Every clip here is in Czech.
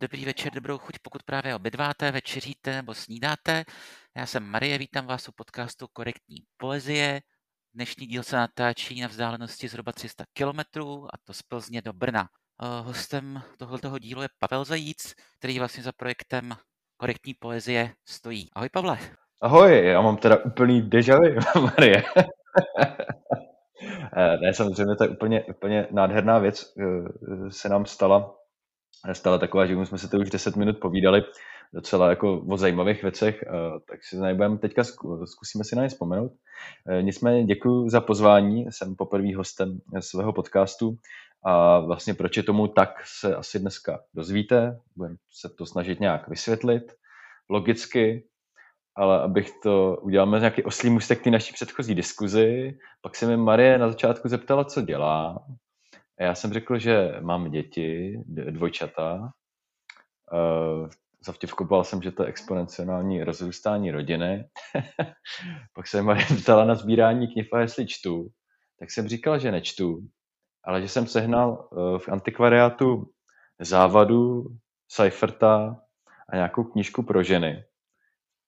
dobrý večer, dobrou chuť, pokud právě obědváte, večeříte nebo snídáte. Já jsem Marie, vítám vás u podcastu Korektní poezie. Dnešní díl se natáčí na vzdálenosti zhruba 300 km a to z Plzně do Brna. Eh, hostem tohoto dílu je Pavel Zajíc, který vlastně za projektem Korektní poezie stojí. Ahoj Pavle. Ahoj, já mám teda úplný deja Marie. Eh, ne, samozřejmě to je úplně, úplně nádherná věc, eh, se nám stala stala taková, že jsme se to už 10 minut povídali docela jako o zajímavých věcech, eh, tak si nebudeme teďka zkusíme si na ně vzpomenout. Eh, nicméně děkuji za pozvání, jsem poprvý hostem svého podcastu a vlastně proč je tomu tak, se asi dneska dozvíte. Budeme se to snažit nějak vysvětlit logicky, ale abych to udělal nějaký oslý můstek té naší předchozí diskuzi. Pak se mi Marie na začátku zeptala, co dělá. Já jsem řekl, že mám děti, dvojčata. Zavtipkoval jsem, že to je exponenciální rozrůstání rodiny. Pak se Marie ptala na sbírání knih a jestli čtu. Tak jsem říkal, že nečtu, ale že jsem sehnal uh, v antikvariátu závadu, Seiferta a nějakou knížku pro ženy.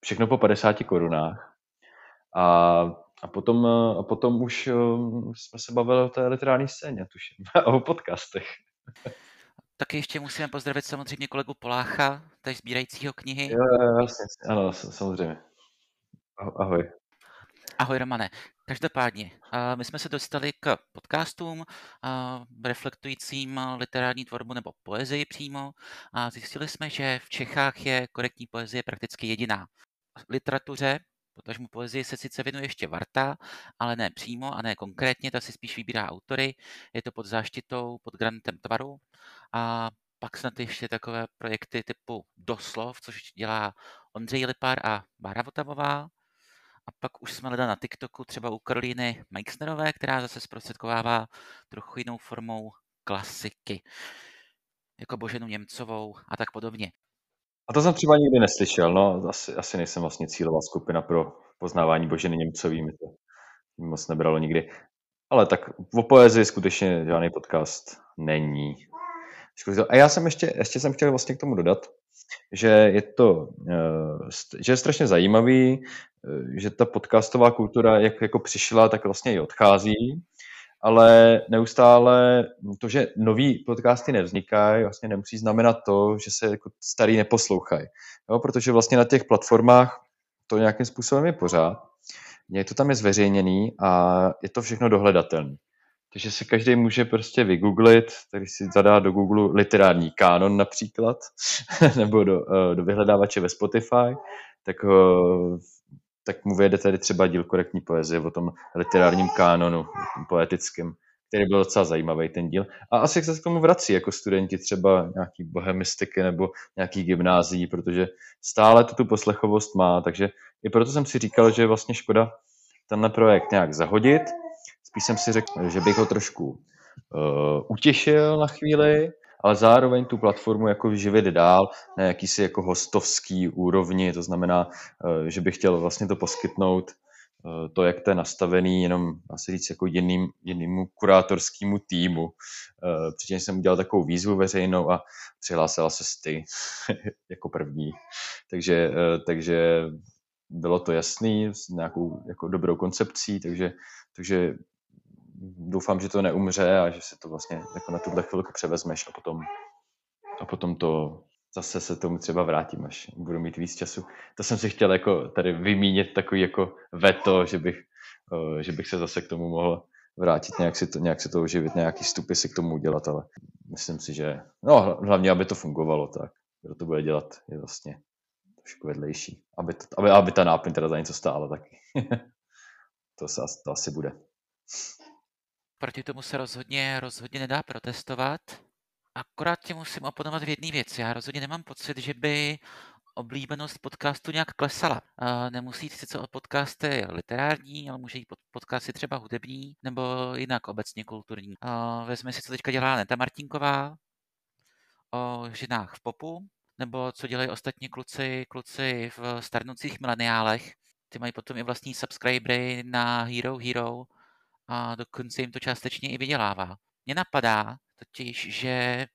Všechno po 50 korunách. A a potom, eh, a potom už eh, jsme se bavili o té literární scéně, tuším, a o podcastech. Taky ještě musíme pozdravit samozřejmě kolegu Polácha, tady sbírajícího knihy. Jo, jasně, ano, samozřejmě. Ahoj. Ahoj Romane. Každopádně, my jsme se dostali k podcastům reflektujícím literární tvorbu nebo poezii přímo a zjistili jsme, že v Čechách je korektní poezie prakticky jediná. Literatuře Potažmu poezii se sice věnuje ještě Varta, ale ne přímo a ne konkrétně, ta si spíš vybírá autory, je to pod záštitou, pod grantem tvaru a pak snad ještě takové projekty typu Doslov, což dělá Ondřej Lipár a Bára Votavová. A pak už jsme hledali na TikToku třeba u Karolíny Meixnerové, která zase zprostředkovává trochu jinou formou klasiky, jako Boženu Němcovou a tak podobně. A to jsem třeba nikdy neslyšel, no, asi, asi nejsem vlastně cílová skupina pro poznávání Boženy Němcový, mi to moc nebralo nikdy. Ale tak o poezii skutečně žádný podcast není. A já jsem ještě, ještě jsem chtěl vlastně k tomu dodat, že je to, eh, že je strašně zajímavý, eh, že ta podcastová kultura, jak jako přišla, tak vlastně i odchází ale neustále to, že nový podcasty nevznikají, vlastně nemusí znamenat to, že se jako starý neposlouchají. Jo, protože vlastně na těch platformách to nějakým způsobem je pořád. Je to tam je zveřejněný a je to všechno dohledatelné. Takže si každý může prostě vygooglit, tady si zadá do Google literární kánon například, nebo do, eh, do vyhledávače ve Spotify, tak eh, tak mu vyjede tady třeba díl korektní poezie o tom literárním kánonu poetickém, který byl docela zajímavý ten díl. A asi se k tomu vrací jako studenti třeba nějaký bohemistiky nebo nějaký gymnázií, protože stále to tu poslechovost má, takže i proto jsem si říkal, že je vlastně škoda tenhle projekt nějak zahodit. Spíš jsem si řekl, že bych ho trošku uh, utěšil na chvíli, ale zároveň tu platformu jako živit dál na jakýsi jako hostovský úrovni, to znamená, eh, že bych chtěl vlastně to poskytnout eh, to, jak to je nastavený, jenom asi říct jako jiným, jinému kurátorskému týmu. Eh, přičemž jsem udělal takovou výzvu veřejnou a přihlásila se ty jako první. Takže, takže bylo to jasný, s nějakou jako dobrou koncepcí, takže, takže doufám, že to neumře a že si to vlastně jako na tuhle chvilku převezmeš a potom, a potom to zase se tomu třeba vrátím, až budu mít víc času. To jsem si chtěl jako tady vymínit takový jako veto, že bych, že bych se zase k tomu mohl vrátit, nějak si to, nějak si to oživit, nějaký stupy si k tomu udělat, ale myslím si, že no hlavně, aby to fungovalo, tak kdo to bude dělat, je vlastně trošku vedlejší. Aby, to, aby, aby ta náplň teda za něco stála taky. to, se, to asi bude. Proti tomu se rozhodně, rozhodně nedá protestovat. Akorát tě musím oponovat v jedné věci. Já rozhodně nemám pocit, že by oblíbenost podcastu nějak klesala. Nemusí jít sice o podcasty literární, ale může jít pod podcasty třeba hudební nebo jinak obecně kulturní. Vezme si, co teďka dělá Neta Martinková o ženách v popu, nebo co dělají ostatní kluci, kluci v starnoucích mileniálech. Ty mají potom i vlastní subscribery na Hero Hero, a dokonce jim to částečně i vydělává. Mně napadá totiž, že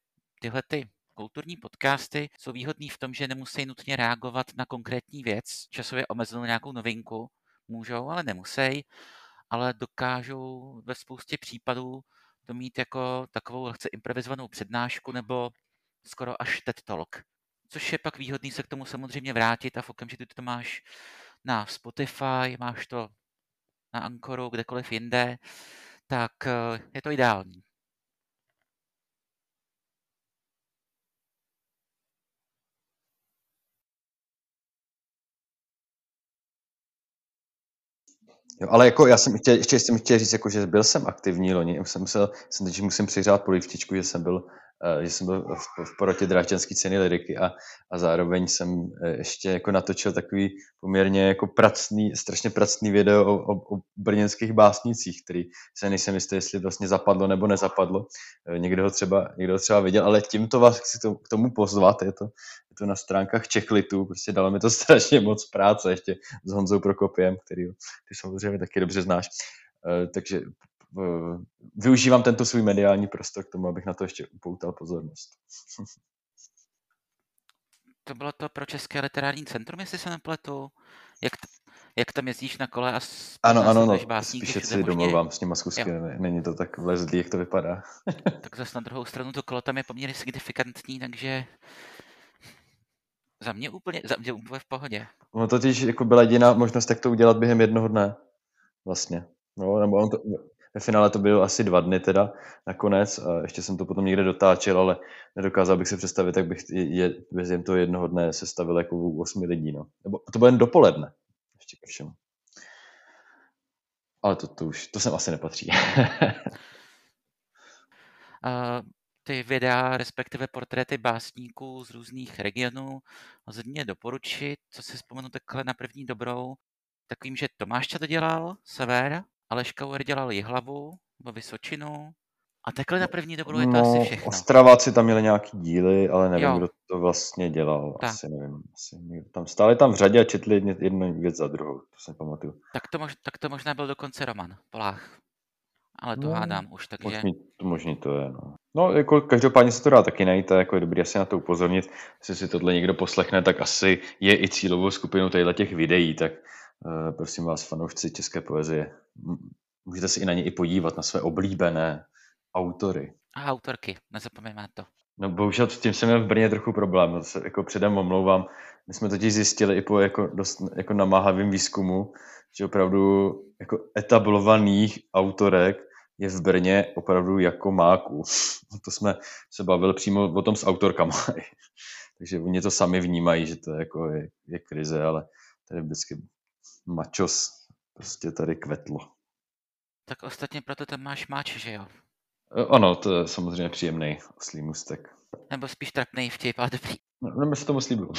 tyhle ty kulturní podcasty jsou výhodný v tom, že nemusí nutně reagovat na konkrétní věc, časově omezenou nějakou novinku, můžou, ale nemusí, ale dokážou ve spoustě případů to mít jako takovou lehce improvizovanou přednášku nebo skoro až TED Talk. Což je pak výhodný se k tomu samozřejmě vrátit a v okamžiku, to máš na Spotify, máš to na Anchoru, kdekoliv jinde, tak eh, je to ideální. Jo, ale jako já jsem chtěl, ještě jsem chtěl říct, jako, že byl jsem aktivní loni, jsem musel, jsem teď musím přihrát polivčičku, že jsem byl že jsem byl v, v porotě drážďanský ceny liriky a, a zároveň jsem eh, ještě jako natočil takový poměrně jako pracný, strašně pracný video o, o, o brněnských básnicích, který se nejsem jistý, jestli vlastně zapadlo nebo nezapadlo. Eh, někdo ho třeba, někdo ho třeba viděl, ale tímto vás chci to, k tomu pozvat, je to, je to na stránkách Čeklitu, prostě dalo mi to strašně moc práce ještě s Honzou Prokopiem, který ty samozřejmě taky dobře znáš. takže využívám tento svůj mediální prostor k tomu, abych na to ještě upoutal pozornost. To bylo to pro České literární centrum, jestli se nepletu. Jak, jak tam jezdíš na kole a Ano, ano, no, spíše si domluvám s nima zkusky, není to tak vlezlý, jak to vypadá. tak zase na druhou stranu to kolo tam je poměrně signifikantní, takže za mě úplně, za mě úplně v pohodě. No totiž jako byla jediná možnost, jak to udělat během jednoho dne. Vlastně. No, nebo on to, ve finále to bylo asi dva dny teda nakonec a ještě jsem to potom někde dotáčel, ale nedokázal bych si představit, jak bych je, během toho jednoho dne sestavil jako u osmi lidí. No. Nebo to bylo jen dopoledne, ještě ke všemu. Ale to, to už, to sem asi nepatří. uh, ty videa, respektive portréty básníků z různých regionů lze doporučit, co si vzpomenu takhle na první dobrou. Takovým, že Tomáš to dělal, Sever, Aleš Kauer dělal Jihlavu, nebo Vysočinu. A takhle na první dobrou je to no, asi všechno. Ostraváci tam měli nějaký díly, ale nevím, jo. kdo to vlastně dělal. Tak. Asi nevím. Asi někdo tam stáli tam v řadě a četli jednu věc za druhou. To si pamatuju. Tak to, mož, tak to možná byl dokonce Roman Polách. Ale to no, hádám už, takže... Možný, to možný to je, no. No, jako každopádně se to dá taky najít a jako je dobrý asi na to upozornit. Jestli si tohle někdo poslechne, tak asi je i cílovou skupinu těchto těch videí, tak prosím vás, fanoušci české poezie, můžete se i na ně i podívat, na své oblíbené autory. A autorky, nezapomeňme to. No bohužel s tím jsem měl v Brně trochu problém, to se jako předem omlouvám. My jsme totiž zjistili i po jako dost jako namáhavým výzkumu, že opravdu jako etablovaných autorek je v Brně opravdu jako máku. To jsme se bavili přímo o tom s autorkama. Takže oni to sami vnímají, že to je, jako je, je krize, ale tady vždycky mačos prostě tady kvetlo. Tak ostatně proto tam máš mač, že jo? Ano, to je samozřejmě příjemný oslý mustek. Nebo spíš trapný vtip, ale dobrý. No, nebo se tomu slíbil.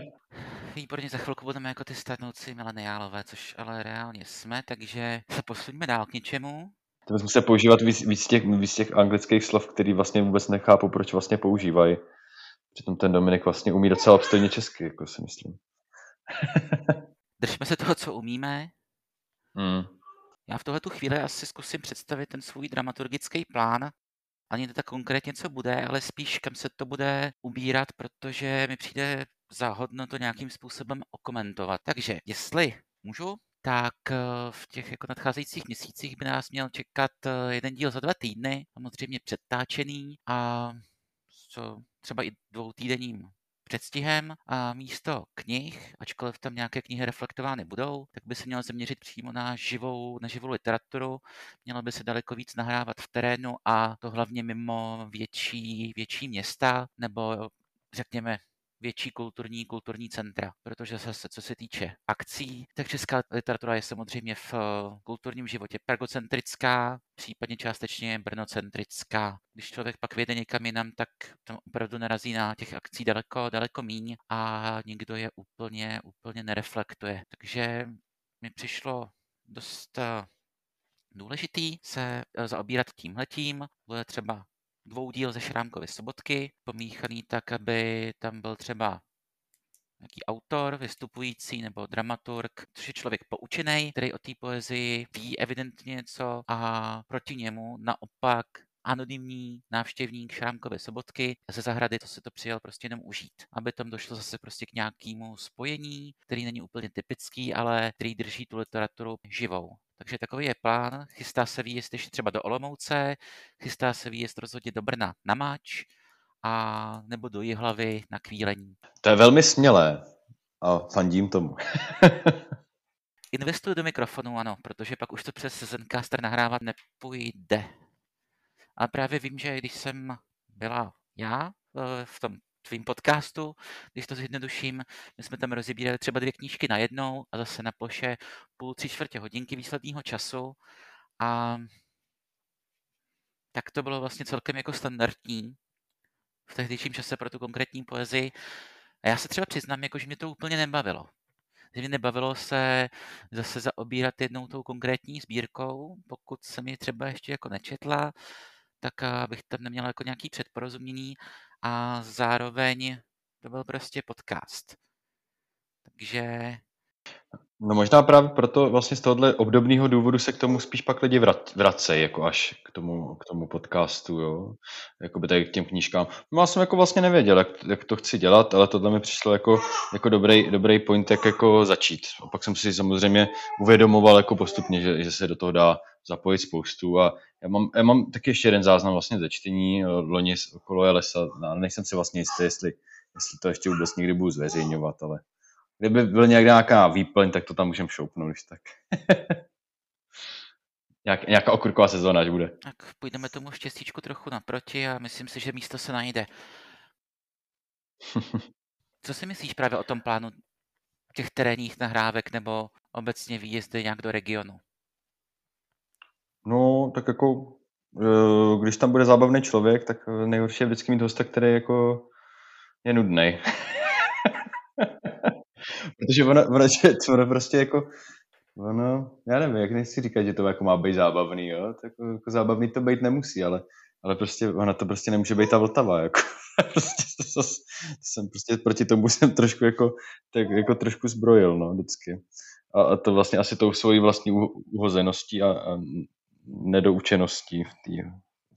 Výborně, za chvilku budeme jako ty statnoucí mileniálové, což ale reálně jsme, takže se posuňme dál k něčemu. To bychom se používat víc, víc, těch, víc těch anglických slov, který vlastně vůbec nechápu, proč vlastně používají. Přitom ten Dominik vlastně umí docela obstojně česky, jako si myslím. držme se toho, co umíme. Hmm. Já v tuhle tu chvíli asi zkusím představit ten svůj dramaturgický plán. Ani to tak konkrétně, co bude, ale spíš kam se to bude ubírat, protože mi přijde záhodno to nějakým způsobem okomentovat. Takže, jestli můžu, tak eh, v těch jako nadcházejících měsících by nás měl čekat eh, jeden díl za dva týdny, samozřejmě předtáčený a co třeba i dvou týdenním předstihem a místo knih, ačkoliv tam nějaké knihy reflektovány budou, tak by se měl zaměřit přímo na živou, na živou literaturu, mělo by se daleko víc nahrávat v terénu a to hlavně mimo větší, větší města nebo řekněme větší kulturní, kulturní centra, protože zase, co se týče akcí, tak česká literatura je samozřejmě v eh, kulturním životě pragocentrická, případně částečně brnocentrická. Když člověk pak vyjde někam jinam, tak tam opravdu narazí na těch akcí daleko, daleko míň a nikdo je úplně, úplně nereflektuje. Takže mi přišlo dost eh, důležitý se eh, zaobírat tímhletím. Bude třeba dvou díl ze Šrámkovy sobotky, pomíchaný tak, aby tam byl třeba nějaký autor, vystupující nebo dramaturg, což je člověk poučený, který o té poezii ví evidentně něco a proti němu naopak anonymní návštěvník Šrámkové sobotky ze zahrady, to se to přijal prostě jenom užít, aby tam došlo zase prostě k nějakému spojení, který není úplně typický, ale který drží tu literaturu živou. Takže takový je plán. Chystá se výjezd ještě třeba do Olomouce, chystá se výjezd rozhodně do Brna na Mač a nebo do Jihlavy na Kvílení. To je velmi smělé a fandím tomu. Investuju do mikrofonu, ano, protože pak už to přes Zencaster nahrávat nepůjde. A právě vím, že když jsem byla já eh, v tom tvým podcastu, když to zjednoduším, my jsme tam rozebírali třeba dvě knížky na jednou a zase na ploše půl, tři čtvrtě hodinky výsledného času a tak to bylo vlastně celkem jako standardní v tehdejším čase pro tu konkrétní poezii. A já se třeba přiznám, jako, že mě to úplně nebavilo. Že mě nebavilo se zase zaobírat jednou tou konkrétní sbírkou, pokud jsem ji třeba ještě jako nečetla, tak abych tam neměl jako nějaký předporozumění a zároveň to byl prostě podcast. Takže No možná právě proto vlastně z tohohle obdobného důvodu se k tomu spíš pak lidi vracejí, jako až k tomu, k tomu podcastu, jo. Jakoby tady k těm knížkám. No já jsem jako vlastně nevěděl, jak, jak to chci dělat, ale tohle mi přišlo jako, jako dobrý, dobrý point, jak jako začít. A pak jsem si samozřejmě uvědomoval jako postupně, že, že se do toho dá zapojit spoustu a já mám, já mám taky ještě jeden záznam vlastně ze čtení, loni okolo lesa, no, nejsem si vlastně jistý, jestli, jestli to ještě vůbec někdy budu zveřejňovat, ale Kdyby byl nějak nějaká výplň, tak to tam můžeme šoupnout, když tak. Nějak, nějaká okurková sezóna, až bude. Tak půjdeme tomu štěstíčku trochu naproti a myslím si, že místo se najde. Co si myslíš právě o tom plánu těch terénních nahrávek nebo obecně výjezdy nějak do regionu? No, tak jako, eh, když tam bude zábavný člověk, tak nejhorší je vždycky mít hosta, který jako je nudný. Protože ono, ono, ono prostě jako, ono, já nevím, jak nechci říkat, že to jako má být zábavný, jo, tak jako, jako zábavný to být nemusí, ale, ale prostě, ona to prostě nemůže být ta Vltava, jako. prostě to, to, to, jsem prostě proti tomu jsem trošku jako, tak jako trošku zbrojil, no, vždycky. A, a to vlastně asi tou svojí vlastní uhozeností a, a nedoučeností v, tý,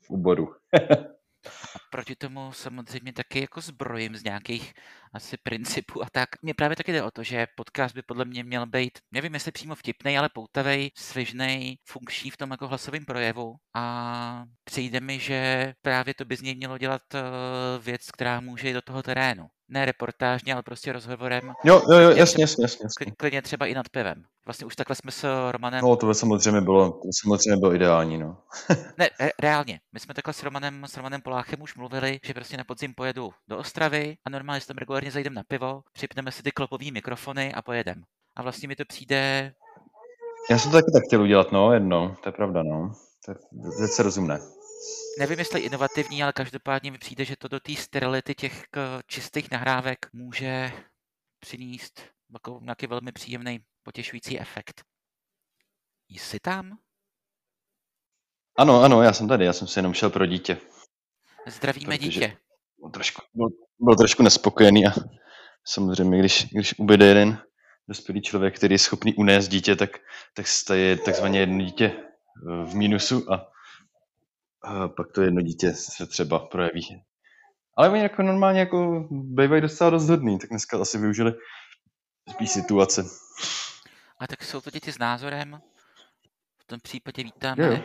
v úboru. Proti tomu samozřejmě taky jako zbrojím z nějakých asi principů a tak. Mně právě taky jde o to, že podcast by podle mě měl být, nevím jestli přímo vtipný, ale poutavej, svižnej, funkční v tom jako hlasovém projevu a přijde mi, že právě to by z něj mělo dělat eh, věc, která může jít do toho terénu ne reportážně, ale prostě rozhovorem. Jo, jo, jo jasně, jasně, jasně, jasně. Klidně třeba i nad pivem. Vlastně už takhle jsme s Romanem... No, to by samozřejmě bylo, to by samozřejmě bylo ideální, no. ne, re, reálně. My jsme takhle s Romanem, s Romanem Poláchem už mluvili, že prostě na podzim pojedu do Ostravy a normálně tam regulárně zajdem na pivo, připneme si ty klopový mikrofony a pojedem. A vlastně mi to přijde... Já jsem to taky tak chtěl udělat, no, jedno, to je pravda, no. To je se rozumné nevím, jestli inovativní, ale každopádně mi přijde, že to do té sterility těch čistých nahrávek může přinést jako nějaký velmi příjemný, potěšující efekt. Jsi tam? Ano, ano, já jsem tady, já jsem si jenom šel pro dítě. Zdravíme dítě. Byl trošku, byl, byl trošku nespokojený a samozřejmě, když, když ubyde jeden dospělý člověk, který je schopný unést dítě, tak, tak je takzvaně jedno dítě v mínusu a a pak to jedno dítě se třeba projeví. Ale oni jako normálně jako bývají docela rozhodný, tak dneska asi využili spíš situace. A tak jsou to děti s názorem. V tom případě vítáme je,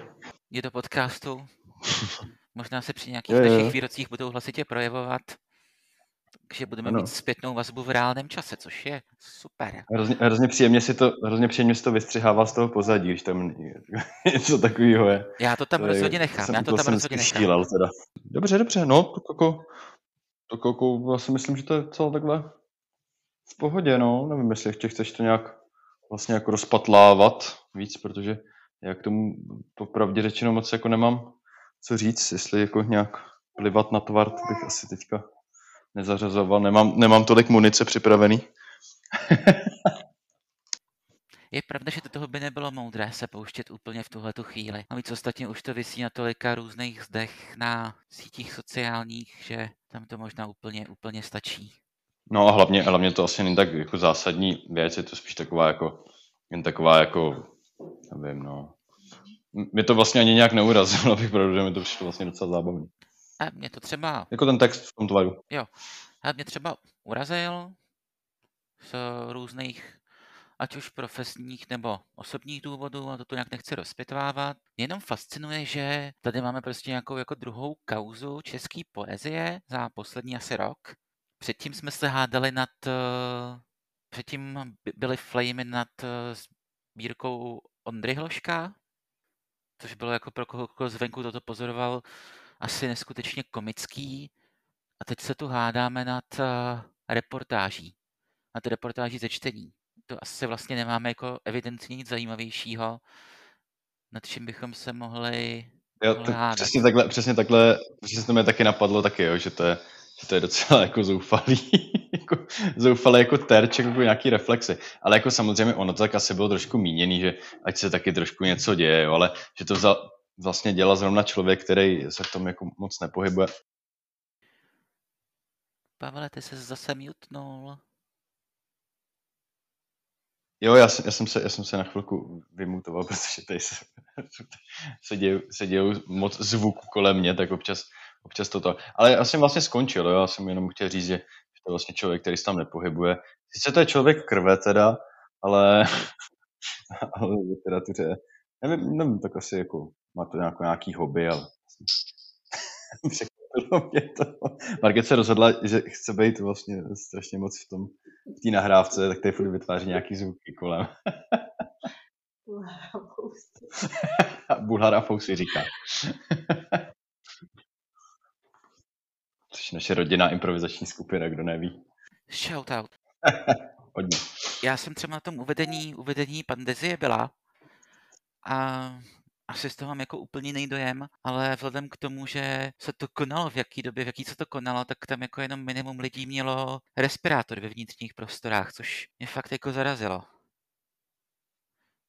je do podcastu. Možná se při nějakých dalších výrocích budou hlasitě projevovat že budeme ano. mít zpětnou vazbu v reálném čase, což je super. Hrozně, hrozně, příjemně si to, hrozně příjemně si to vystřihával z toho pozadí, když tam něco takového je. Já to tam to rozhodně nechám, jsem, já to, to tam rozhodně nechám. Štílel, teda. Dobře, dobře, no, to jako, to jako, já si myslím, že to je celé takhle v pohodě, no, nevím, jestli ještě chceš to nějak vlastně jako rozpatlávat víc, protože já k tomu popravdě řečeno moc jako nemám co říct, jestli jako nějak plivat na tvar, to bych asi teďka nezařazoval, nemám, nemám tolik munice připravený. Je pravda, že do toho by nebylo moudré se pouštět úplně v tuhle chvíli. A víc ostatně už to vysí na tolika různých zdech na sítích sociálních, že tam to možná úplně, úplně stačí. No a hlavně, hlavně to asi není tak jako zásadní věc, je to spíš taková jako, jen taková jako, nevím, no, mě to vlastně ani nějak neurazilo, abych pravdu, že mi to přišlo vlastně docela zábavný. A mě to třeba... Jako ten text v tom tvaru. Jo. A mě třeba urazil z různých ať už profesních nebo osobních důvodů, a to tu nějak nechci rozpitvávat. Jenom fascinuje, že tady máme prostě nějakou jako druhou kauzu české poezie za poslední asi rok. Předtím jsme se hádali nad, uh, předtím byly flamy nad uh, sbírkou Ondry Hloška, což bylo jako pro koho zvenku toto pozoroval asi neskutečně komický. A teď se tu hádáme nad uh, reportáží, nad reportáží ze čtení to asi vlastně nemáme jako evidentně nic zajímavějšího, nad čím bychom se mohli, jo, hádat. Přesně takhle, přesně takhle, přesně to mě taky napadlo taky, jo, že to je, to je docela jako zoufalý, jako, zoufalý jako terč, jako nějaký reflexy. Ale jako samozřejmě ono to tak asi bylo trošku míněný, že ať se taky trošku něco děje, jo, ale že to vzal, vlastně dělal zrovna člověk, který se v tom jako moc nepohybuje. Pavle, ty se zase mutnul. Jo, já, jsem, já, jsem se, já jsem se na chvilku vymutoval, protože tady se, se, dějí, se dějou moc zvuků kolem mě, tak občas, občas toto. Ale já jsem vlastně skončil, jo? já jsem jenom chtěl říct, že, to je vlastně člověk, který se tam nepohybuje. Sice to je člověk krve teda, ale, ale v literatuře, nevím, nevím, tak asi jako má to nějakou, nějaký hobby, ale překvapilo mě to. Market se rozhodla, že chce být vlastně strašně moc v tom, v té nahrávce, tak tady furt vytváří nějaký zvuky kolem. Bulhar a Fousy říká. Naše rodinná improvizační skupina, kdo neví. Shoutout. Hodně. Já jsem třeba na tom uvedení, uvedení Pandezie byla a asi z toho mám jako úplně jiný dojem, ale vzhledem k tomu, že se to konalo v jaký době, v jaký se to konalo, tak tam jako jenom minimum lidí mělo respirátor ve vnitřních prostorách, což mě fakt jako zarazilo.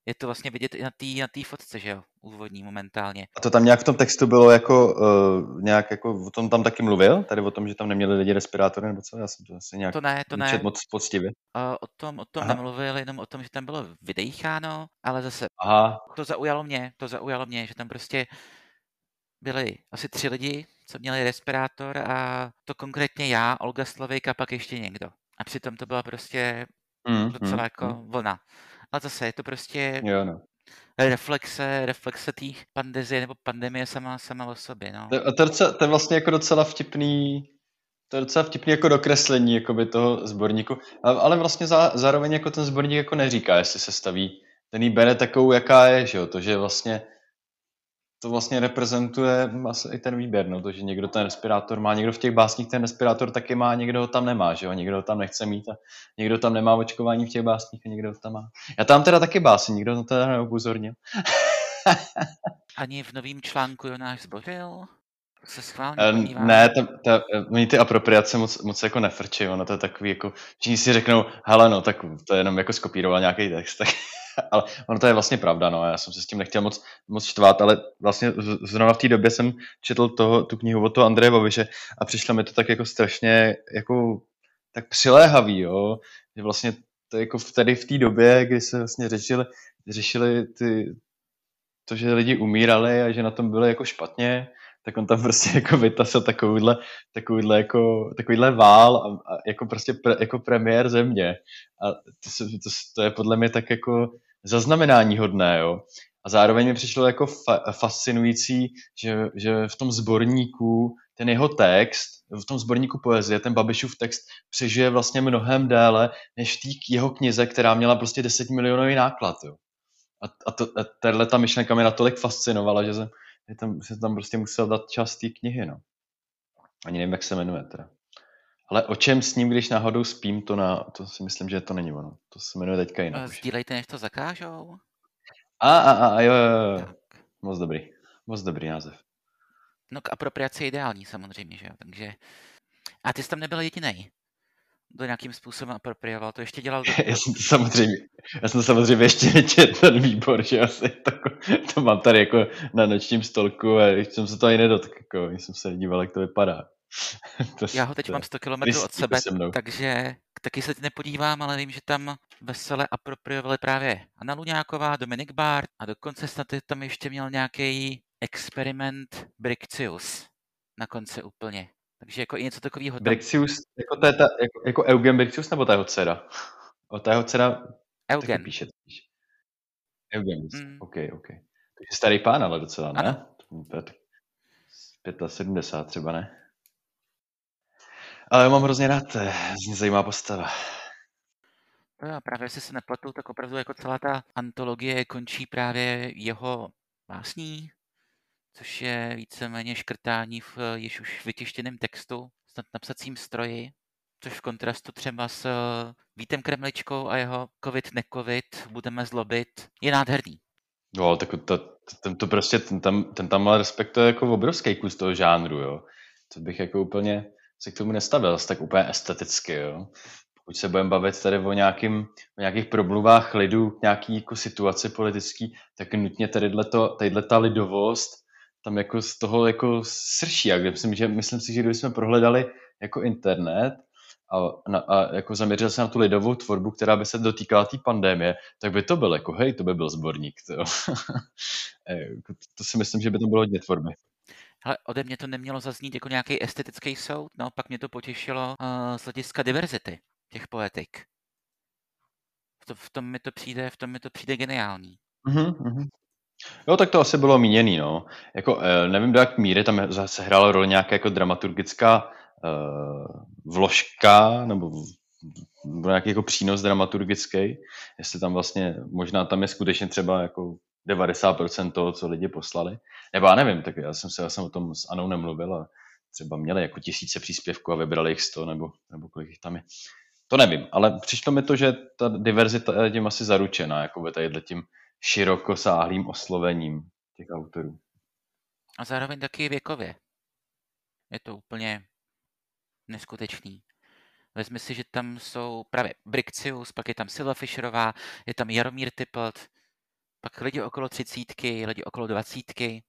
Je to vlastně vidět i na té na tý fotce, že jo, úvodní momentálně. A to tam nějak v tom textu bylo jako, uh, nějak jako, o tom tam taky mluvil? Tady o tom, že tam neměli lidi respirátory nebo co? Já jsem to asi nějak to ne, to ne. moc poctivě. Uh, o tom, o tom Aha. nemluvil, jenom o tom, že tam bylo vydejcháno, ale zase Aha. to zaujalo mě, to zaujalo mě, že tam prostě byli asi tři lidi, co měli respirátor a to konkrétně já, Olga Slavejka, pak ještě někdo. A přitom to byla prostě mm, docela mm, jako mm. vlna. Ale zase je to prostě jo, no. reflexe, reflexe té pandezie nebo pandemie sama, sama o sobě. No. To, to, docela, to je vlastně jako docela vtipný to je docela vtipný jako dokreslení jakoby toho sborníku, ale vlastně za, zároveň jako ten sborník jako neříká, jestli se staví, ten jí bere takovou, jaká je, že jo? to, že vlastně to vlastně reprezentuje asi i ten výběr, no, to, že někdo ten respirátor má, někdo v těch básních ten respirátor taky má, někdo ho tam nemá, že jo, někdo ho tam nechce mít a někdo tam nemá očkování v těch básních a někdo ho tam má. Já tam teda taky básní, nikdo to teda neupozornil. Ani v novém článku Jonáš zbořil? Se schválně uh, Ne, ta, ta, oni ty apropriace moc, moc jako nefrčí, ono to je takový jako, všichni si řeknou, hele no, tak to je jenom jako skopíroval nějaký text, tak ale ono to je vlastně pravda, no, já jsem se s tím nechtěl moc, moc štvát, ale vlastně zrovna v té době jsem četl toho, tu knihu od toho Andreje Babiše a přišlo mi to tak jako strašně jako tak přiléhavý, jo, že vlastně to jako tady v té době, kdy se vlastně řešili, řešili ty, to, že lidi umírali a že na tom bylo jako špatně, tak on tam prostě jako vytasil takovýhle, takovýhle, jako, takovýhle vál a, a jako prostě pre, jako premiér země. A to, to, to, je podle mě tak jako zaznamenání hodné, jo. A zároveň mi přišlo jako fa- fascinující, že, že v tom sborníku ten jeho text, v tom sborníku poezie, ten Babišův text přežije vlastně mnohem déle, než v té jeho knize, která měla prostě 10 milionový náklad, jo. A, a, to, a tahle ta myšlenka mě natolik fascinovala, že jsem, že tam, jsem tam prostě musel dát čas té knihy, no. Ani nevím, jak se jmenuje teda. Ale o čem s ním, když náhodou spím, to, na, to si myslím, že to není ono. To se jmenuje teďka jinak. Sdílejte, než to zakážou. A, a, a, jo, jo, jo. Moc dobrý. Moc dobrý název. No k apropriaci je ideální samozřejmě, že jo, takže... A ty jsi tam nebyl jediný. Kdo nějakým způsobem aproprioval, to ještě dělal... já jsem to samozřejmě, já jsem to samozřejmě ještě nečetl ten výbor, že asi to, to mám tady jako na nočním stolku a jsem se to ani nedotkl, jako, jsem se díval, jak to vypadá. to, Já ho teď mám 100 km od sebe, takže taky se nepodívám, ale vím, že tam vesele apropriovali právě Anna Luňáková, Dominik Bart a dokonce snad tam ještě měl nějaký experiment Brixius na konci úplně. Takže jako i něco takového tam... Brixius, jako, to je ta, jako, jako Eugen Brixius nebo ta jeho dcera? O ta jeho dcera Eugen. píše. píše. Eugen, mm. OK, OK. Takže starý pán, ale docela, ne? Ano. 75 třeba, ne? Ale já mám hrozně rád, to je zajímavá postava. No jo, právě jestli se nepletu, tak opravdu jako celá ta antologie končí právě jeho básní, což je víceméně škrtání v již už vytištěném textu, snad na psacím stroji, což v kontrastu třeba s eh, Vítem Kremličkou a jeho covid nekovit budeme zlobit, je nádherný. No, tak to, ten to prostě, ten tam, ten tam ale respektuje jako obrovský kus toho žánru, jo. To bych jako úplně se k tomu nestavil tak úplně esteticky, jo. Pokud se budeme bavit tady o, nějakým, o nějakých promluvách lidu, nějaký jako situaci politický, tak nutně tadyhle to, tadyhle ta lidovost tam jako z toho jako srší. A myslím, že, myslím si, že kdybychom prohledali jako internet a, na, a jako zaměřil se na tu lidovou tvorbu, která by se dotýkala té pandémie, tak by to byl jako, hej, to by byl sborník. To, jako, to si myslím, že by to bylo hodně tvorby. Ale ode mě to nemělo zaznít jako nějaký estetický soud, no pak mě to potěšilo uh, z hlediska diverzity těch poetik. V, to, v tom mi to přijde, v tom mi to přijde geniální. Mm-hmm. Jo, tak to asi bylo míněný, no. Jako, eh, nevím, do jak míry tam zase hrála roli nějaká jako dramaturgická uh, vložka, nebo nějaký jako přínos dramaturgický, jestli tam vlastně, možná tam je skutečně třeba jako 90% toho, co lidi poslali. Nebo já nevím, tak já jsem se já jsem o tom s Anou nemluvil a třeba měli jako tisíce příspěvků a vybrali jich 100 nebo, nebo kolik jich tam je. To nevím, ale přišlo mi to, že ta diverzita je tím asi zaručená, jako by tady tím širokosáhlým oslovením těch autorů. A zároveň taky věkově. Je to úplně neskutečný. Vezmi si, že tam jsou právě Brixius, pak je tam Silva Fischerová, je tam Jaromír Typelt, pak lidi okolo třicítky, lidi okolo dvacítky.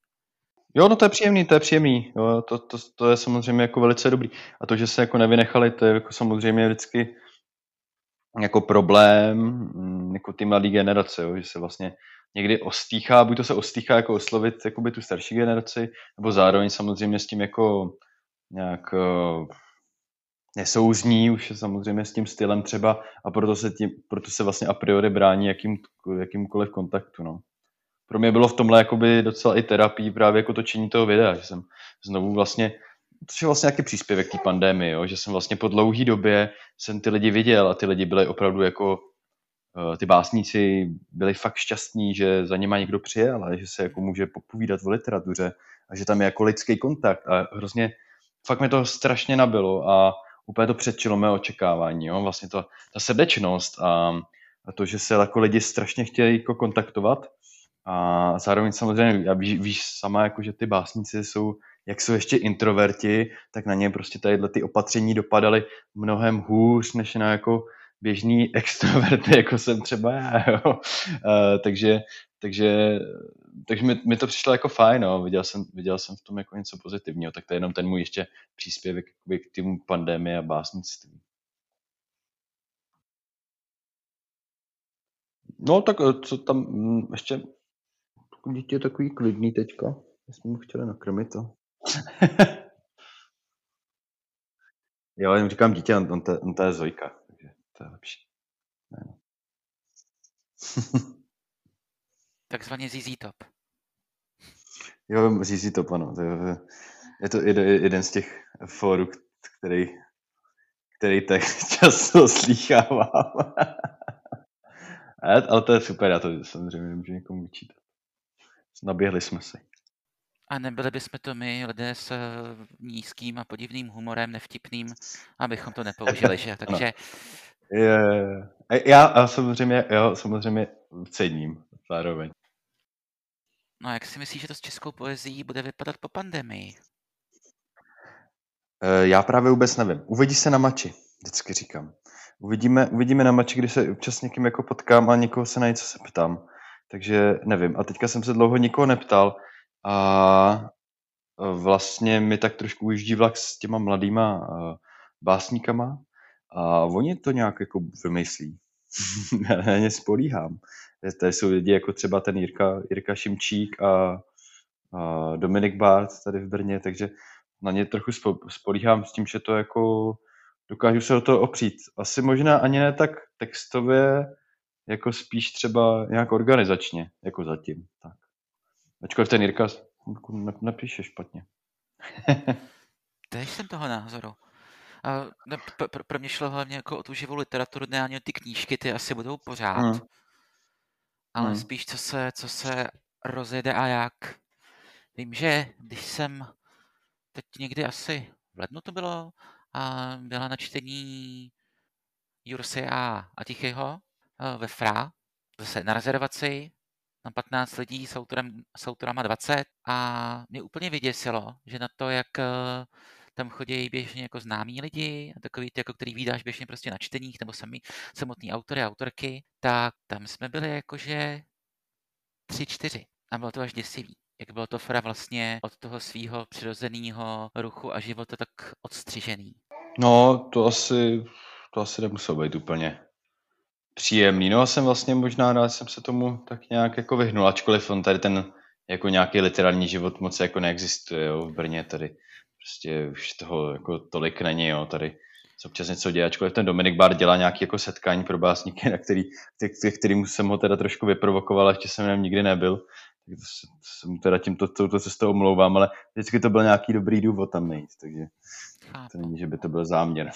Jo, no to je příjemný, to je příjemný. Jo, to, to, to, je samozřejmě jako velice dobrý. A to, že se jako nevynechali, to je jako samozřejmě vždycky jako problém mm, jako ty mladé generace, jo, že se vlastně někdy ostýchá, buď to se ostýchá jako oslovit jakoby tu starší generaci, nebo zároveň samozřejmě s tím jako nějak uh, nesouzní už samozřejmě s tím stylem třeba a proto se, tím, proto se vlastně a priori brání jakým, jakýmkoliv kontaktu. No. Pro mě bylo v tomhle jakoby docela i terapii právě jako točení toho videa, že jsem znovu vlastně, to je vlastně nějaký příspěvek té pandémie, jo, že jsem vlastně po dlouhé době jsem ty lidi viděl a ty lidi byli opravdu jako eh, ty básníci byli fakt šťastní, že za něma někdo přijel a že se jako může popovídat o literatuře a že tam je jako lidský kontakt a hrozně fakt mi to strašně nabilo a úplně to předčilo mé očekávání. Jo? Vlastně to, ta srdečnost a, a to, že se jako lidi strašně chtějí jako kontaktovat a zároveň samozřejmě, já víš, víš sama, jako, že ty básníci jsou, jak jsou ještě introverti, tak na ně prostě tady ty opatření dopadaly mnohem hůř, než na jako běžný extroverty, jako jsem třeba já. Jo? Uh, takže takže, takže mi, mi, to přišlo jako fajn, no. viděl, jsem, viděl jsem v tom jako něco pozitivního, tak to je jenom ten můj ještě příspěvek k tému pandemie a básnictví. No tak eh, co tam mm, ještě, dítě je takový klidný teďka, já jsme mu chtěli nakrmit to. jo, já říkám dítě, on, on, to, on to je Zojka, takže to je lepší. Ne. Takzvaně ZZ Top. Jo, ZZ Top, ano. To je, je to jeden z těch fórů, který, který tak často slýchávám. Ale to je super, já to samozřejmě nemůžu někomu vyčítat. Naběhli jsme si. A nebyli bychom to my, lidé s nízkým a podivným humorem, nevtipným, abychom to nepoužili, že? Takže... Je, já a samozřejmě, jo, samozřejmě cením zároveň. No jak si myslíš, že to s českou poezí bude vypadat po pandemii? Eh, já právě vůbec nevím. Uvidí se na mači, vždycky říkám. Uvidíme, uvidíme na mači, když se občas někým jako potkám a někoho se na něco se ptám. Takže nevím. A teďka jsem se dlouho nikoho neptal a vlastně mi tak trošku ujíždí vlak s těma mladýma eh, básníkama A oni to nějak jako vymyslí. na ně spolíhám. Tady jsou lidi jako třeba ten Jirka, Jirka Šimčík a, a Dominik Bart tady v Brně, takže na ně trochu spolíhám s tím, že to jako dokážu se do toho opřít. Asi možná ani ne tak textově, jako spíš třeba nějak organizačně, jako zatím. Tak. Ačkoliv ten Jirka nepíše špatně. Teď jsem toho názoru. A ne, pro, pro mě šlo hlavně jako o tu živou literaturu, ne ani o ty knížky, ty asi budou pořád. Hmm. Ale hmm. spíš co se, co se rozjede a jak. Vím, že když jsem teď někdy asi v lednu to bylo, a byla na čtení Jurse a, a Tichého ve FRA, zase na rezervaci, na 15 lidí s autorem, s autorama 20 a mě úplně vyděsilo, že na to, jak tam chodí běžně jako známí lidi, takový ty, jako který vydáš běžně prostě na čteních, nebo sami samotný autory a autorky, tak tam jsme byli jakože tři, čtyři. A bylo to až děsivý. Jak bylo to Fra vlastně od toho svého přirozeného ruchu a života tak odstřižený. No, to asi, to asi nemuselo být úplně příjemný. No, jsem vlastně možná rád, jsem se tomu tak nějak jako vyhnul, ačkoliv on tady ten jako nějaký literární život moc jako neexistuje, jo, v Brně tady prostě už toho jako tolik není, jo, tady se občas něco děje, ačkoliv ten Dominik Bár dělá nějaké jako setkání pro básníky, na který, kterým jsem ho teda trošku vyprovokoval, ještě jsem nem nikdy nebyl, tak to jsem teda tímto touto cestou omlouvám, ale vždycky to byl nějaký dobrý důvod tam nejít, takže to není, že by to byl záměr.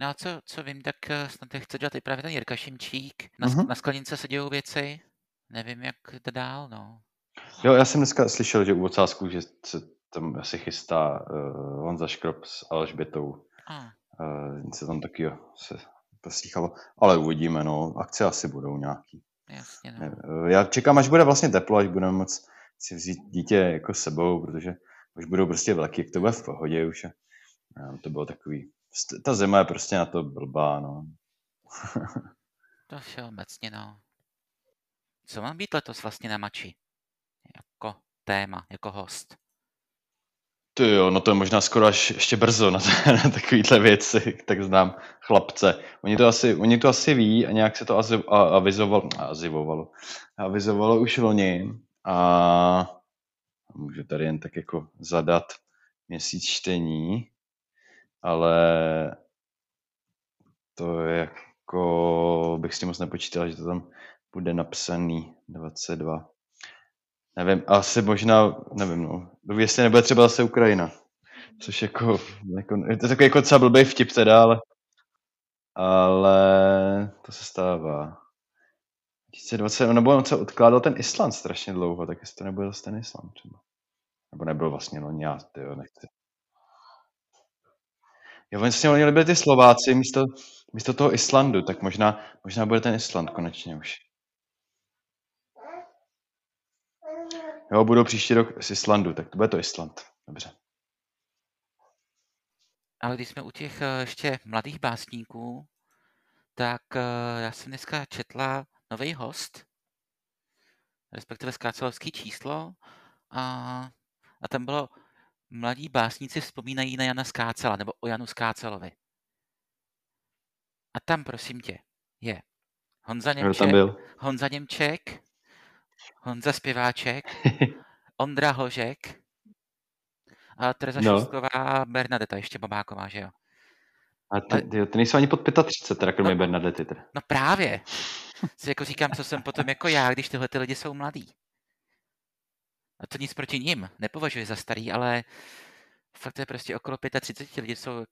No a co, co vím, tak eh, snad chce dělat i právě ten Jirka Šimčík. Na, uh-huh. na sklenice se dějou věci. Nevím, jak to dál, no. Jo, já jsem dneska slyšel, že u ocásku, že se tam asi chystá uh, Honza Škrop s Alžbětou. Ah. Uh, něco tam taky se poslýchalo. Ale uvidíme, no. Akce asi budou nějaký. Jasně, no. Uh, já čekám, až bude vlastně teplo, až budeme moc si vzít dítě jako sebou, protože už budou prostě velký, jak to bude v pohodě už. A, uh, to bylo takový... Ta zima je prostě na to blbá, no. to všeobecně, no. Co mám být letos vlastně na mači? Jako téma, jako host. Ty jo, no to je možná skoro až ještě brzo na, na takovýhle věci, tak znám chlapce. Oni to asi, oni to asi ví a nějak se to azi, a, avizovalo, avizovalo, avizovalo už loni a můžu tady jen tak jako zadat měsíc čtení, ale to je jako, bych s tím moc nepočítal, že to tam bude napsaný 22 nevím, asi možná, nevím, no, jestli nebude třeba zase Ukrajina. Což jako, jako je to takový jako docela blbý vtip teda, ale, ale to se stává. 2020, nebo on se odkládal ten Island strašně dlouho, tak jestli to nebude zase ten Island třeba. Nebo nebyl vlastně no já, tyjo, nechci. Jo, vlastně oni byli ty Slováci místo, místo toho Islandu, tak možná, možná bude ten Island konečně už. Jo, budou příští rok z Islandu, tak to bude to Island. Dobře. Ale když jsme u těch eh, ještě mladých básníků, tak eh, já jsem dneska četla nový host, respektive skácelovský číslo a, a tam bylo mladí básníci vzpomínají na Jana Skácela, nebo o Janu Skácelovi. A tam, prosím tě, je Honza Němček, tam byl? Honza Němček, Honza Zpěváček, Ondra Hožek a Tereza no. Šustková a Bernadeta ještě babáková, že jo? A ty, ty, ty nejsou ani pod 35, teda kromě no, Bernadety. Teda. No právě. Si jako říkám, co jsem potom jako já, když tyhle ty lidi jsou mladí. A to nic proti ním, nepovažuji za starý, ale fakt je prostě okolo 35 lidi jsou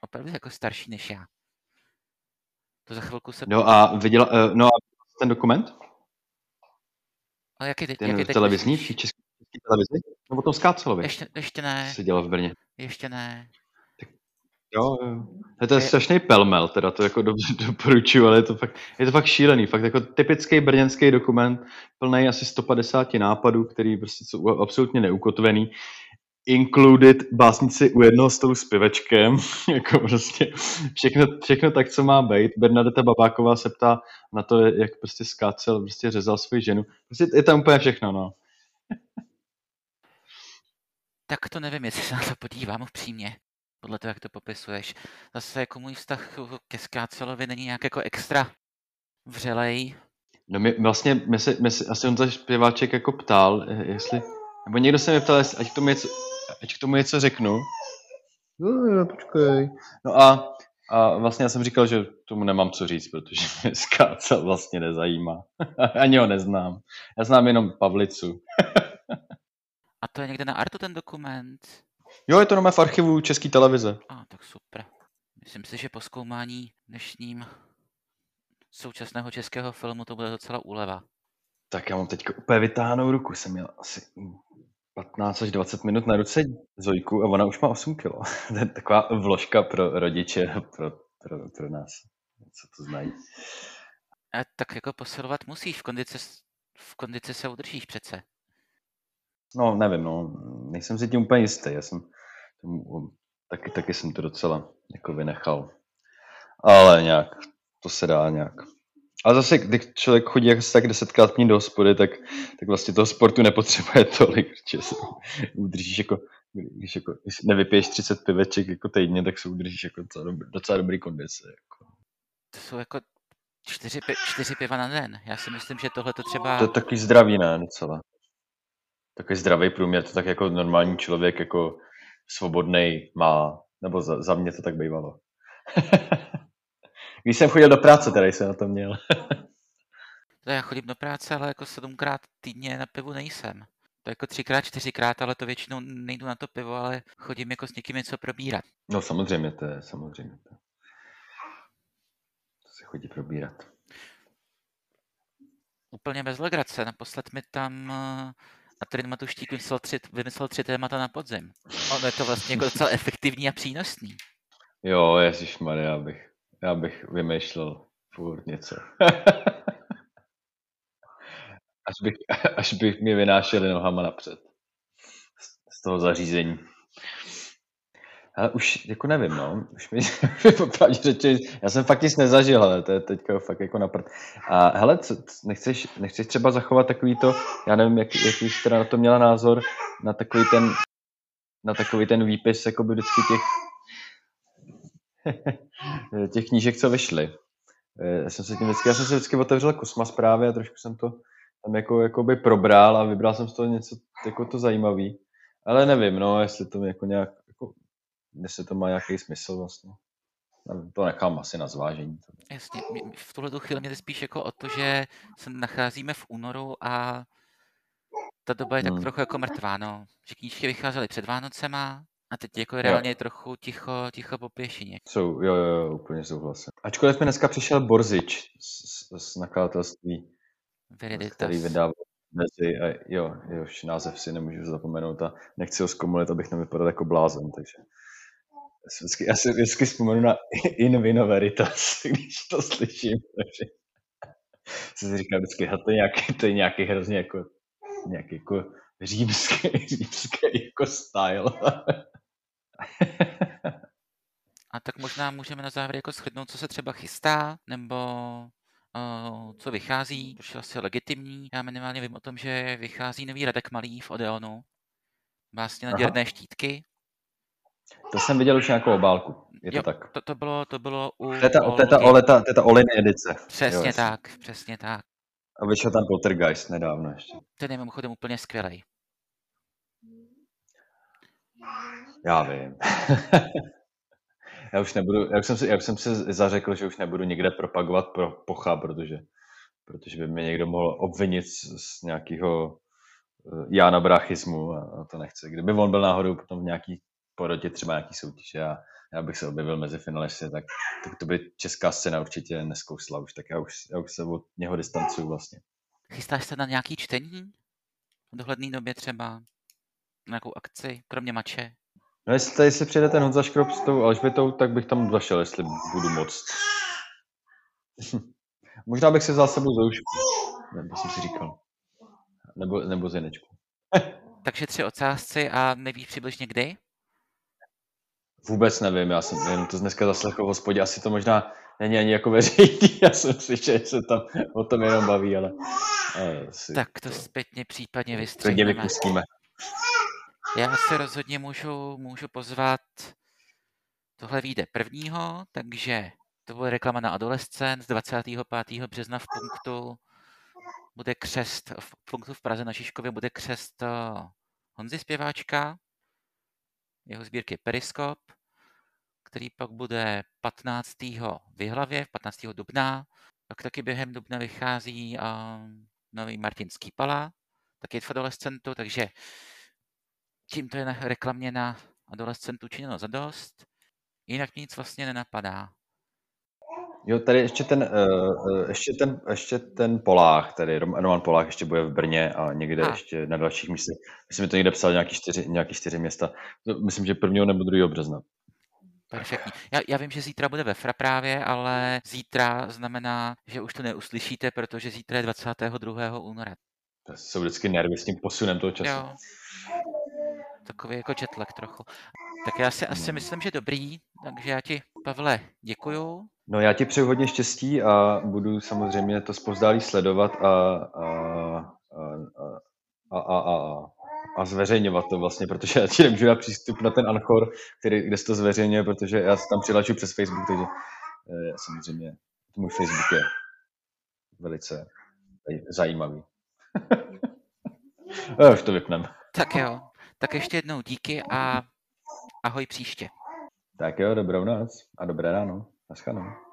opravdu jako starší než já. To za chvilku se... No a viděla, uh, no a ten dokument? A jaký teď, ten jaký teď televizní, v české televizi? No o tom Skácelovi. Ještě, ještě ne. Se dělal v Brně. Ještě ne. Tak, jo, jo. To je strašný pelmel, teda to jako dobře doporučuji, ale je to fakt, je to fakt šílený. Fakt jako typický brněnský dokument, plný asi 150 nápadů, který prostě jsou absolutně neukotvený included básnici u jednoho stolu s pivečkem, jako prostě všechno, všechno tak, co má být. Bernadeta Babáková se ptá na to, jak prostě skácel, prostě řezal svoji ženu. Prostě je tam úplně všechno, no. Tak to nevím, jestli se na to podívám upřímně. podle toho, jak to popisuješ. Zase jako můj vztah ke Skácelovi není nějak jako extra vřelej. No my vlastně, my se, my se, asi on to zpěváček jako ptal, eh, jestli, nebo někdo se mě ptal, jestli, ať k tomu něco, ať k tomu něco řeknu. No, no, počkej. No a, a vlastně já jsem říkal, že tomu nemám co říct, protože mě Skácel vlastně nezajímá. Ani ho neznám. Já znám jenom Pavlicu. A to je někde na Artu ten dokument? Jo, je to na v archivu České televize. A, tak super. Myslím si, že po zkoumání dnešním současného českého filmu to bude docela úleva. Tak já mám teď úplně vytáhnou ruku. Jsem měl asi 15 až 20 minut na ruce Zojku a ona už má 8 kilo. to je taková vložka pro rodiče, pro, pro, pro nás, co to znají. A tak jako posilovat musíš, v kondici, v kondici se udržíš přece. No, nevím, no, nejsem si tím úplně jistý. Já jsem, taky, taky jsem to docela jako vynechal. Ale nějak, to se dá nějak. A zase, když člověk chodí jako tak desetkrát dní do hospody, tak, tak vlastně toho sportu nepotřebuje tolik, že se udržíš jako, když, jako, když nevypiješ 30 piveček jako týdně, tak se udržíš jako docela dobrý, docela dobrý kondice. Jako. To jsou jako čtyři, čtyři piva na den. Já si myslím, že tohle to třeba... To je takový zdravý, ne, docela takový zdravý průměr, to tak jako normální člověk jako svobodný má, nebo za, za mě to tak bývalo. Když jsem chodil do práce, tady jsem na to měl. to já chodím do práce, ale jako sedmkrát týdně na pivu nejsem. To jako třikrát, čtyřikrát, ale to většinou nejdu na to pivo, ale chodím jako s někým něco probírat. No samozřejmě to je, samozřejmě to. To se chodí probírat. Úplně bez legrace. Naposled mi tam a ten Matuštík vymyslel tři, vymyslel tři témata na podzim. Ono je to vlastně jako docela efektivní a přínosný. Jo, ježišmarja, bych, já bych vymýšlel furt něco. až, bych, až bych mě vynášeli nohama napřed. Z, z toho zařízení. Ale už jako nevím, no. Už mi popravdě řeči, já jsem fakt nic nezažil, ale to je teďka fakt jako naprt. A hele, co, nechceš, nechceš třeba zachovat takový to, já nevím, jak, jaký jsi teda na to měla názor, na takový ten, na takový ten výpis, jako vždycky těch, těch knížek, co vyšly. Eh, já jsem se tím vždycky, já jsem se vždycky otevřel kosma zprávy a trošku jsem to tam jako, jako by probral a vybral jsem z toho něco jako to zajímavý. Ale nevím, no, jestli to jako nějak jestli to má nějaký smysl vlastně. To nechám asi na zvážení. Jasně, v tuhle chvíli mě spíš jako o to, že se nacházíme v únoru a ta doba je tak hmm. trochu jako mrtvá, no. Že knížky vycházely před Vánocema a teď jako je reálně jo. trochu ticho, ticho po pěšině. Jsou, jo, jo, jo, úplně souhlasím. Ačkoliv mi dneska přišel Borzič z, z nakladatelství, Veriditas. který vydával mezi, a jo, jehož název si nemůžu zapomenout a nechci ho zkomulit, abych nevypadal jako blázen, takže Vždycky, já si vždycky vzpomenu na In Vino Veritas, když to slyším. Takže si říkám vždycky, to je nějaký, to je nějaký hrozně jako, nějaký jako římský, římský jako style. A tak možná můžeme na závěr jako shrnout, co se třeba chystá, nebo uh, co vychází, což je asi legitimní. Já minimálně vím o tom, že vychází nový Radek Malý v Odeonu. Vlastně na děrné štítky. To jsem viděl už nějakou obálku. Je jo, to tak. To, to, bylo, to bylo u teta, Oleta, teta Oliny edice. Přesně jo, tak, přesně tak. A vyšel tam Poltergeist nedávno ještě. Ten je mimochodem úplně skvělý. Já vím. já už nebudu, já už jsem si, já už jsem si zařekl, že už nebudu nikde propagovat pro pocha, protože, protože by mě někdo mohl obvinit z, z nějakého eh, Jána Brachismu a, to nechce. Kdyby on byl náhodou potom v nějaký porotě třeba nějaký soutěž a já bych se objevil mezi finalisty, tak, tak to by česká scéna určitě neskousla už, tak já už, já už se od něho distancuju vlastně. Chystáš se na nějaký čtení? V dohledné době třeba? Na nějakou akci, kromě mače? No jestli tady si přijde ten Honza Škrob s tou Alžbětou, tak bych tam zašel, jestli budu moc. Možná bych si vzal sebou Zoušku, nebo jsem si říkal. Nebo, nebo Zinečku. Takže tři ocásci a nevíš přibližně kdy? Vůbec nevím, já jsem jen to dneska zaslechl v hospodě, asi to možná není ani jako veřejný, já jsem si, že se tam o tom jenom baví, ale... Asi tak to, to zpětně případně vystříhneme. vypustíme. Já se rozhodně můžu, můžu pozvat Tohle vyjde prvního, takže to bude reklama na Adolescent z 25. března v punktu bude křest, v punktu v Praze na Šiškově bude křest eh, Honzy zpěváčka, jeho sbírky Periskop, který pak bude 15. v Jihlavě, 15. dubna. Pak taky během dubna vychází um, nový Martinský pala, taky v adolescentu, takže tímto je reklamně na adolescentu činěno za dost. Jinak nic vlastně nenapadá. Jo, tady ještě ten, uh, ještě ten, ještě ten Polách, tady Roman Polách ještě bude v Brně a někde a. ještě na dalších místech. Myslím, že to někde psal nějaký čtyři, nějaký čtyři města. Myslím, že 1. nebo 2. března. Perfektní. Já, já vím, že zítra bude ve Fra právě, ale zítra znamená, že už to neuslyšíte, protože zítra je 22. února. To jsou vždycky nervy s tím posunem toho času. Jo. Takový jako jetlag trochu. Tak já si asi myslím, že dobrý, takže já ti, Pavle, děkuju. No já ti přeju hodně štěstí a budu samozřejmě to zpozdálí sledovat a, a, a, a, a, a, a zveřejňovat to vlastně, protože já ti nemůžu dát přístup na ten Anchor, který, kde jsi to zveřejňuje, protože já se tam přihlačuji přes Facebook, takže e, samozřejmě můj Facebook je velice zajímavý. už to vypnem. Tak jo, tak ještě jednou díky a ahoj příště. Tak jo, dobrou noc a dobré ráno. Naschledanou.